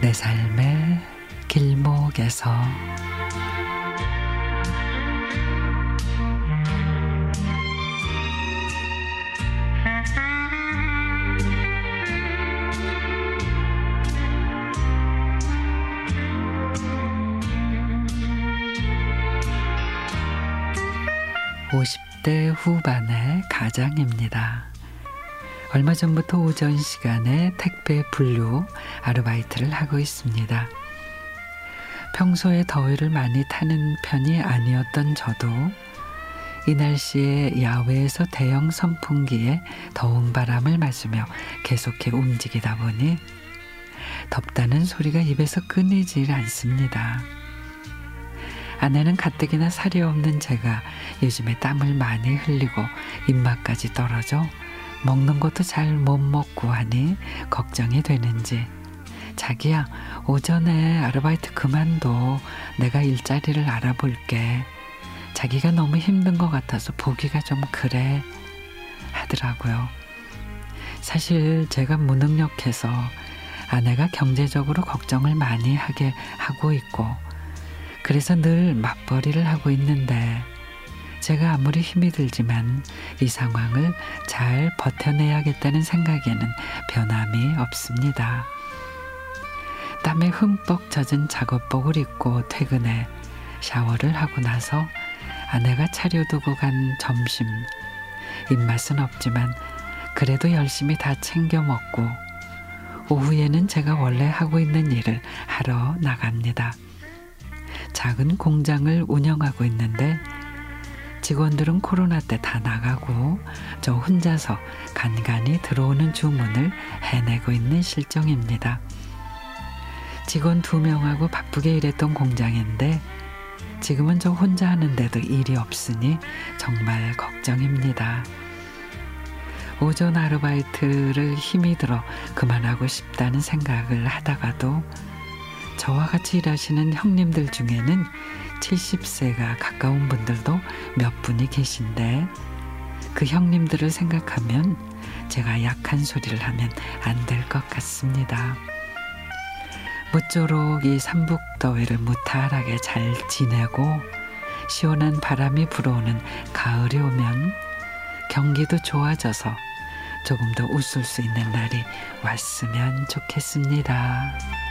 내 삶의 길목에서 오십 대 후반의 가장입니다. 얼마 전부터 오전 시간에 택배 분류 아르바이트를 하고 있습니다. 평소에 더위를 많이 타는 편이 아니었던 저도 이 날씨에 야외에서 대형 선풍기에 더운 바람을 맞으며 계속해 움직이다 보니 덥다는 소리가 입에서 끊이질 않습니다. 아내는 가뜩이나 살이 없는 제가 요즘에 땀을 많이 흘리고 입맛까지 떨어져 먹는 것도 잘 못 먹고 하니 걱정이 되는지. 자기야 오전에 아르바이트 그만둬. 내가 일자리를 알아볼게. 자기가 너무 힘든 것 같아서 보기가 좀 그래. 하더라고요. 사실 제가 무능력해서 아내가 경제적으로 걱정을 많이 하게 하고 있고 그래서 늘 맞벌이를 하고 있는데 제가 아무리 힘이 들지만 이 상황을 잘 버텨내야겠다는 생각에는 변함이 없습니다. 땀에 흠뻑 젖은 작업복을 입고 퇴근해 샤워를 하고 나서 아내가 차려두고 간 점심 입맛은 없지만 그래도 열심히 다 챙겨 먹고 오후에는 제가 원래 하고 있는 일을 하러 나갑니다. 작은 공장을 운영하고 있는데 직원들은 코로나 때 다 나가고 저 혼자서 간간히 들어오는 주문을 해내고 있는 실정입니다. 직원 두 명하고 바쁘게 일했던 공장인데 지금은 저 혼자 하는데도 일이 없으니 정말 걱정입니다. 오전 아르바이트를 힘이 들어 그만하고 싶다는 생각을 하다가도 저와 같이 일하시는 형님들 중에는 70세가 가까운 분들도 몇 분이 계신데 그 형님들을 생각하면 제가 약한 소리를 하면 안 될 것 같습니다. 무쪼록 이 삼북더위를 무탈하게 잘 지내고 시원한 바람이 불어오는 가을이 오면 경기도 좋아져서 조금 더 웃을 수 있는 날이 왔으면 좋겠습니다.